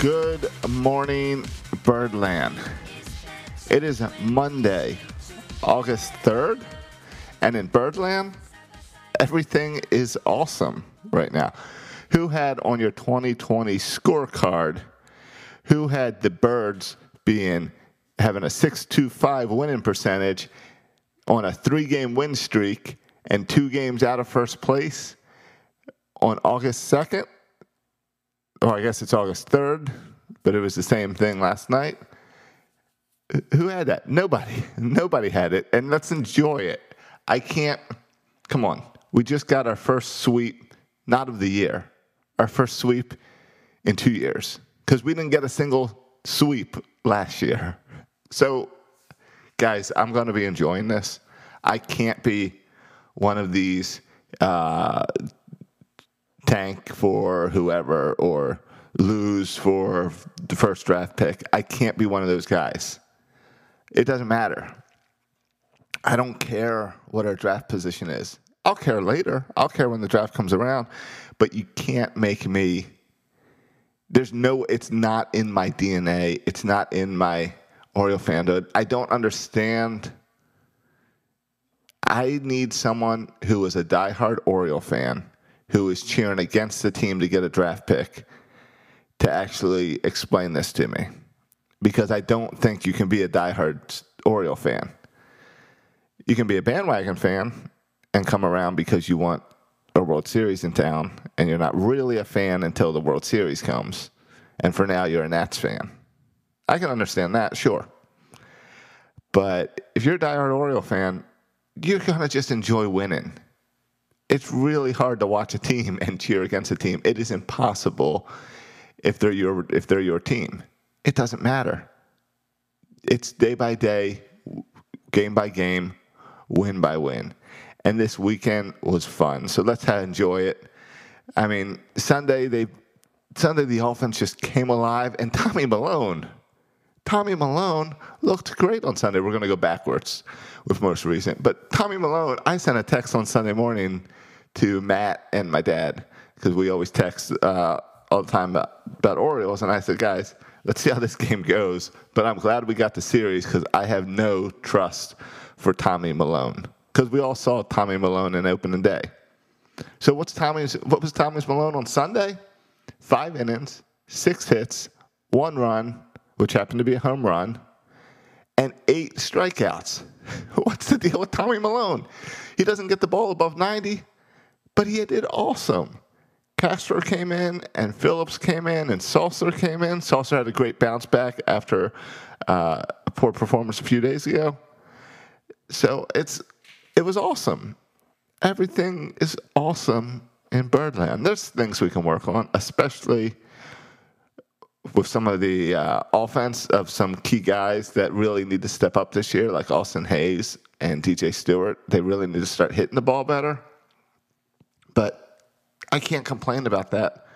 Good morning, Birdland. It is Monday, August 3rd, and in Birdland, everything is awesome right now. Who had on your 2020 scorecard, who had the Birds being having a 625 winning percentage on a three game win streak and two games out of first place on August 2nd? or I guess it's August 3rd, but it was the same thing last night. Who had that? Nobody. Nobody had it. And let's enjoy it. I can't, come on. We just got our first sweep, not of the year, our first sweep in two years, because we didn't get a single sweep last year. So, guys, I'm going to be enjoying this. I can't be one of these uh, tank for whoever or lose for the first draft pick. I can't be one of those guys. It doesn't matter. I don't care what our draft position is. I'll care later. I'll care when the draft comes around. But you can't make me. There's no. It's not in my DNA. It's not in my Oriole fanhood. I don't understand. I need someone who is a diehard Oriole fan who is cheering against the team to get a draft pick to actually explain this to me. Because I don't think you can be a diehard Oriole fan. You can be a bandwagon fan and come around because you want a World Series in town, and you're not really a fan until the World Series comes. And for now, you're a Nats fan. I can understand that, sure. But if you're a diehard Oriole fan, you're going to just enjoy winning it's really hard to watch a team and cheer against a team. It is impossible if they're your if they're your team. It doesn't matter. It's day by day, game by game, win by win. And this weekend was fun. So let's enjoy it. I mean, Sunday they Sunday the offense just came alive and Tommy Milone Tommy Milone looked great on Sunday. We're going to go backwards with most recent. But Tommy Milone, I sent a text on Sunday morning to Matt and my dad because we always text uh, all the time about, about Orioles. And I said, guys, let's see how this game goes. But I'm glad we got the series because I have no trust for Tommy Milone because we all saw Tommy Milone in opening day. So what's Tommy's? What was Tommy's Milone on Sunday? Five innings, six hits, one run, which happened to be a home run, and eight strikeouts. What's the deal with Tommy Milone? He doesn't get the ball above 90, but he did awesome. Castro came in, and Phillips came in, and Sulser came in. Sulser had a great bounce back after uh, a poor performance a few days ago. So it's it was awesome. Everything is awesome in Birdland. There's things we can work on, especially with some of the uh, offense of some key guys that really need to step up this year, like Austin Hays and DJ Stewart. They really need to start hitting the ball better. But I can't complain about that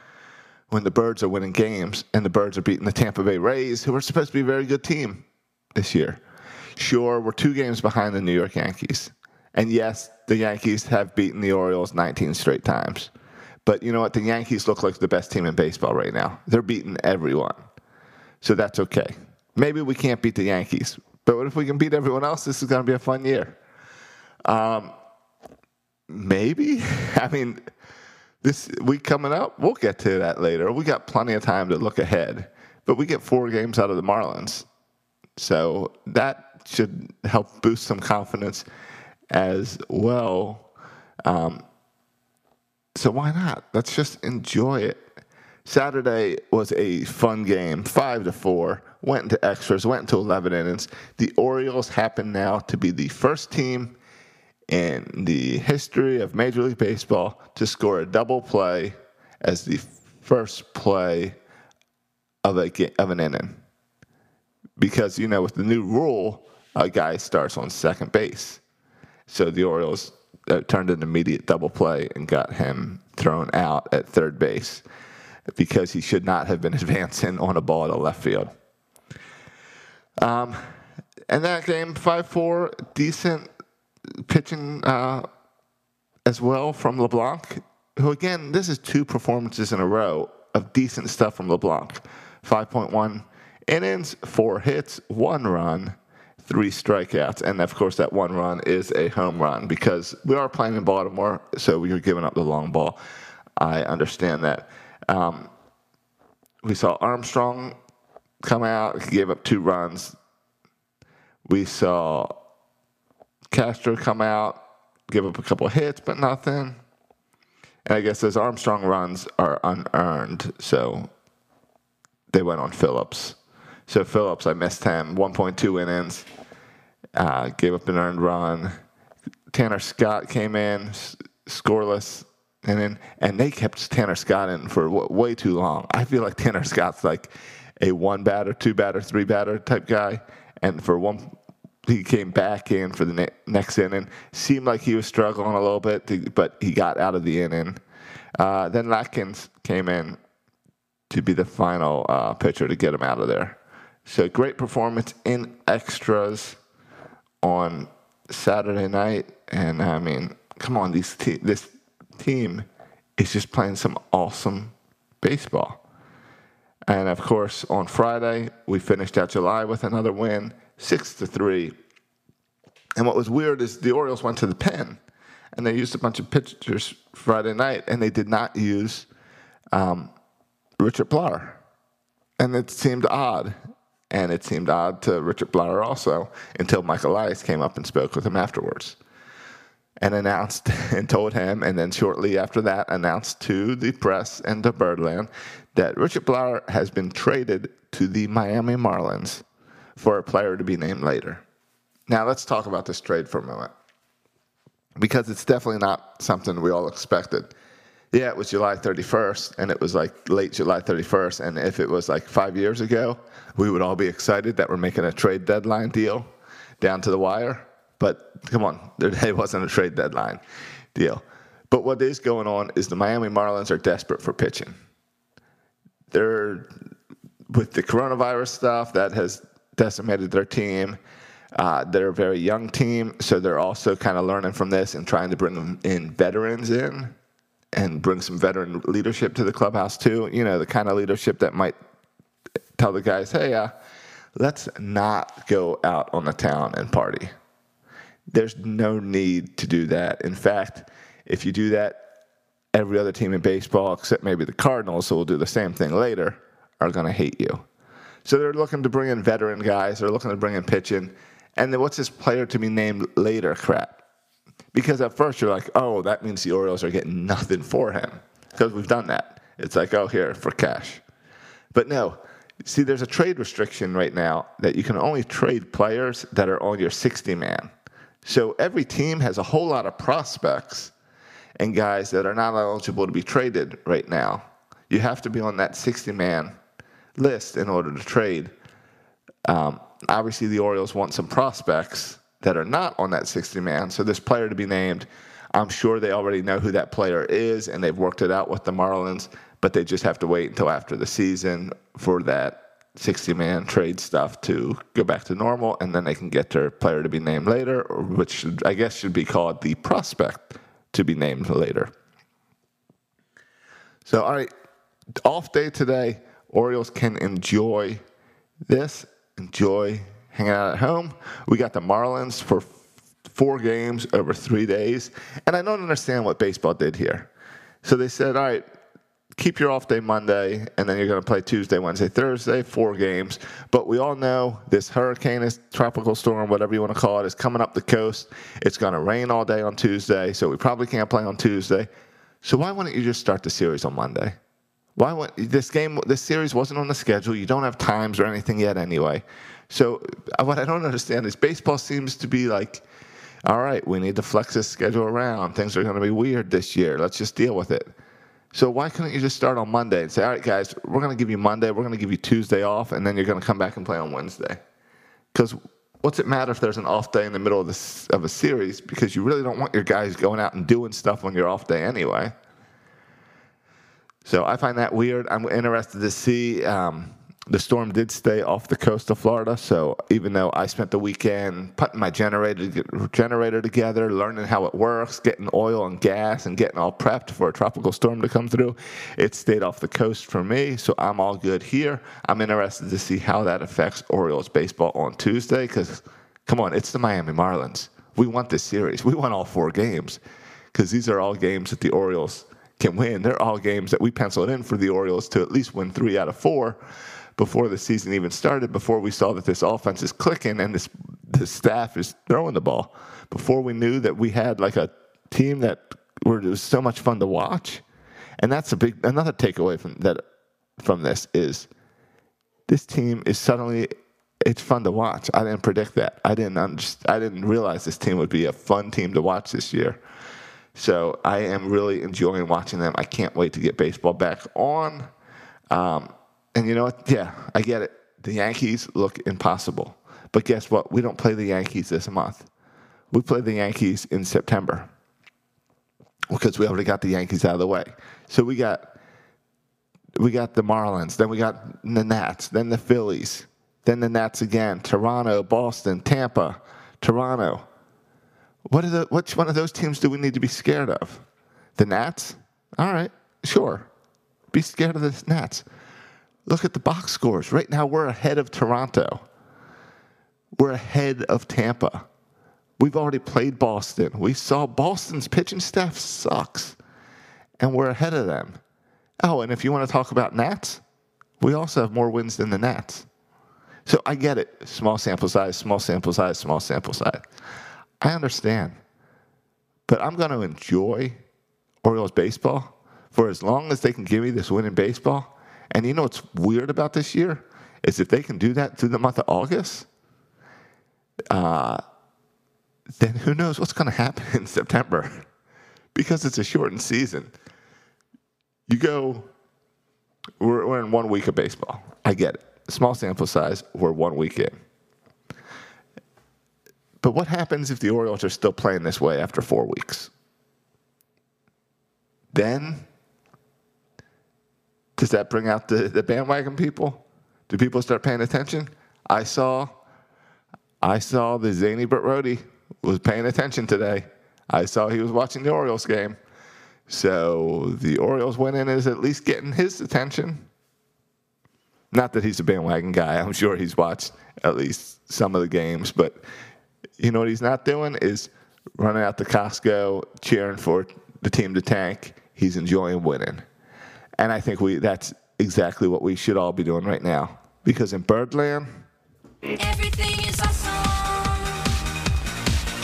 when the Birds are winning games and the Birds are beating the Tampa Bay Rays, who are supposed to be a very good team this year. Sure, we're two games behind the New York Yankees. And yes, the Yankees have beaten the Orioles 19 straight times. But you know what? The Yankees look like the best team in baseball right now. They're beating everyone. So that's okay. Maybe we can't beat the Yankees, but what if we can beat everyone else? This is going to be a fun year. Um, maybe. I mean, this week coming up, we'll get to that later. We got plenty of time to look ahead, but we get four games out of the Marlins. So that should help boost some confidence as well. Um, so why not? Let's just enjoy it. Saturday was a fun game, five to four. Went into extras, went into eleven innings. The Orioles happen now to be the first team in the history of Major League Baseball to score a double play as the first play of a of an inning. Because you know, with the new rule, a guy starts on second base. So the Orioles turned an immediate double play and got him thrown out at third base because he should not have been advancing on a ball to left field. Um, And that game, 5 4, decent pitching uh, as well from LeBlanc, who, again, this is two performances in a row of decent stuff from LeBlanc. 5.1 innings, four hits, one run, three strikeouts. And of course, that one run is a home run because we are playing in Baltimore, so we are giving up the long ball. I understand that. Um, we saw Armstrong come out, gave up two runs. We saw Castro come out, give up a couple hits, but nothing. And I guess those Armstrong runs are unearned, so they went on Phillips. So Phillips, I missed him. 1.2 innings, uh, gave up an earned run. Tanner Scott came in, s- scoreless, and then and they kept Tanner Scott in for w- way too long. I feel like Tanner Scott's like a one batter, two batter, three batter type guy, and for one. He came back in for the ne- next inning. Seemed like he was struggling a little bit, to, but he got out of the inning. Uh, then Lakins came in, to be the final uh, pitcher to get him out of there. So great performance in extras on Saturday night, and I mean, come on, these te- this team is just playing some awesome baseball. And of course, on Friday we finished out July with another win, six to three. And what was weird is the Orioles went to the pen, and they used a bunch of pitchers Friday night, and they did not use um, Richard Bleier. And it seemed odd. And it seemed odd to Richard Bleier also until Michael Elias came up and spoke with him afterwards and announced and told him, and then shortly after that, announced to the press and to Birdland that Richard Bleier has been traded to the Miami Marlins for a player to be named later. Now, let's talk about this trade for a moment because it's definitely not something we all expected. Yeah, it was July 31st, and it was like late July 31st. And if it was like five years ago, we would all be excited that we're making a trade deadline deal down to the wire. But come on, there wasn't a trade deadline deal. But what is going on is the Miami Marlins are desperate for pitching. They're with the coronavirus stuff that has decimated their team. Uh, they're a very young team, so they're also kind of learning from this and trying to bring in veterans in and bring some veteran leadership to the clubhouse too. You know, the kind of leadership that might tell the guys, "Hey, uh, let's not go out on the town and party." There's no need to do that. In fact, if you do that, every other team in baseball, except maybe the Cardinals, who will do the same thing later, are going to hate you. So they're looking to bring in veteran guys. They're looking to bring in pitching. And then what's this player to be named later crap? Because at first you're like, oh, that means the Orioles are getting nothing for him. Because we've done that. It's like, oh, here, for cash. But no, see, there's a trade restriction right now that you can only trade players that are on your 60 man. So every team has a whole lot of prospects and guys that are not eligible to be traded right now. You have to be on that 60 man list in order to trade. Um, obviously, the Orioles want some prospects that are not on that 60 man. So, this player to be named, I'm sure they already know who that player is and they've worked it out with the Marlins, but they just have to wait until after the season for that 60 man trade stuff to go back to normal and then they can get their player to be named later, which should, I guess should be called the prospect to be named later. So, all right, off day today. Orioles can enjoy this, enjoy hanging out at home. We got the Marlins for four games over three days. And I don't understand what baseball did here. So they said, all right, keep your off day Monday, and then you're going to play Tuesday, Wednesday, Thursday, four games. But we all know this hurricane, this tropical storm, whatever you want to call it, is coming up the coast. It's going to rain all day on Tuesday, so we probably can't play on Tuesday. So why wouldn't you just start the series on Monday? Why would this game? This series wasn't on the schedule. You don't have times or anything yet, anyway. So uh, what I don't understand is baseball seems to be like, all right, we need to flex this schedule around. Things are going to be weird this year. Let's just deal with it. So why couldn't you just start on Monday and say, all right, guys, we're going to give you Monday, we're going to give you Tuesday off, and then you're going to come back and play on Wednesday? Because what's it matter if there's an off day in the middle of this of a series? Because you really don't want your guys going out and doing stuff on your off day anyway. So I find that weird. I'm interested to see um, the storm did stay off the coast of Florida, so even though I spent the weekend putting my generator generator together, learning how it works, getting oil and gas, and getting all prepped for a tropical storm to come through, it stayed off the coast for me, so I'm all good here. I'm interested to see how that affects Orioles baseball on Tuesday, because come on, it's the Miami Marlins. We want this series. We want all four games, because these are all games that the Orioles can win. They're all games that we penciled in for the Orioles to at least win three out of four before the season even started, before we saw that this offense is clicking and this the staff is throwing the ball, before we knew that we had like a team that were was so much fun to watch, and that's a big another takeaway from that from this is this team is suddenly it's fun to watch. I didn't predict that. I didn't underst- I didn't realize this team would be a fun team to watch this year. So I am really enjoying watching them. I can't wait to get baseball back on. Um, and you know what? Yeah, I get it. The Yankees look impossible. But guess what? We don't play the Yankees this month. We play the Yankees in September because we already got the Yankees out of the way. So we got we got the Marlins, then we got the Nats, then the Phillies, then the Nats again, Toronto, Boston, Tampa, Toronto. What are the which one of those teams do we need to be scared of? The Nats? All right, sure. Be scared of the Nats. Look at the box scores. Right now, we're ahead of Toronto. We're ahead of Tampa. We've already played Boston. We saw Boston's pitching staff sucks, and we're ahead of them. Oh, and if you want to talk about Nats, we also have more wins than the Nats. So I get it. Small sample size, small sample size, small sample size. I understand. But I'm going to enjoy Orioles baseball for as long as they can give me this win in baseball. And you know what's weird about this year is if they can do that through the month of August, uh, then who knows what's going to happen in September because it's a shortened season. You go, we're, we're in one week of baseball. I get it. Small sample size, we're one week in. But what happens if the Orioles are still playing this way after four weeks? Then, does that bring out the, the bandwagon people? Do people start paying attention? I saw, I saw the zany Burt Rody was paying attention today. I saw he was watching the Orioles game. So the Orioles winning is at least getting his attention. Not that he's a bandwagon guy. I'm sure he's watched at least some of the games, but you know what he's not doing is running out to Costco cheering for the team to tank. He's enjoying winning. And I think we that's exactly what we should all be doing right now. Because in Birdland, Everything is awesome.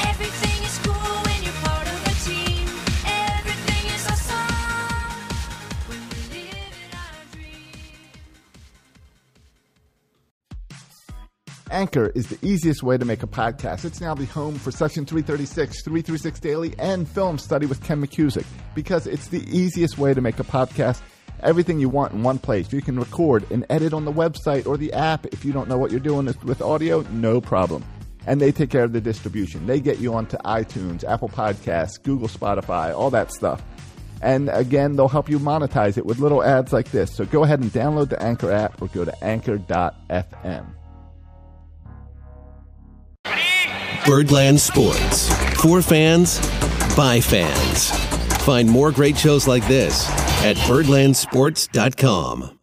Everything is cool when you're part of a team. Everything is awesome when we live in our dream. Anchor is the easiest way to make a podcast. It's now the home for Section 336, 336 Daily, and Film Study with Ken McCusick because it's the easiest way to make a podcast. Everything you want in one place. You can record and edit on the website or the app. If you don't know what you're doing with audio, no problem. And they take care of the distribution. They get you onto iTunes, Apple Podcasts, Google, Spotify, all that stuff. And again, they'll help you monetize it with little ads like this. So go ahead and download the Anchor app or go to anchor.fm. Birdland Sports. For fans, by fans. Find more great shows like this at birdlandsports.com.